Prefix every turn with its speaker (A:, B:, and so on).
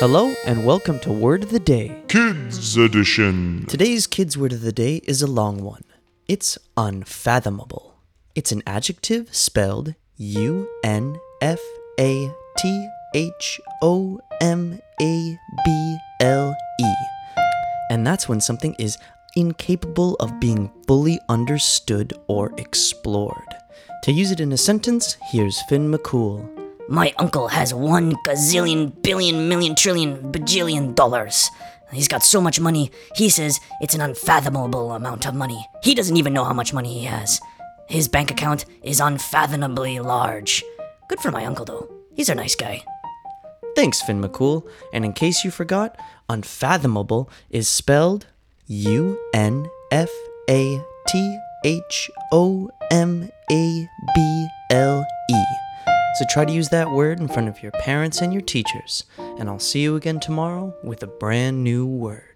A: Hello and welcome to Word of the Day.
B: Kids Edition.
A: Today's kids' word of the day is a long one. It's unfathomable. It's an adjective spelled U N F A T H O M A B L E. And that's when something is incapable of being fully understood or explored. To use it in a sentence, here's Finn McCool.
C: My uncle has one gazillion, billion, million, trillion, bajillion dollars. He's got so much money, he says it's an unfathomable amount of money. He doesn't even know how much money he has. His bank account is unfathomably large. Good for my uncle, though. He's a nice guy.
A: Thanks, Finn McCool. And in case you forgot, unfathomable is spelled U N F A T H O M A B L. So try to use that word in front of your parents and your teachers. And I'll see you again tomorrow with a brand new word.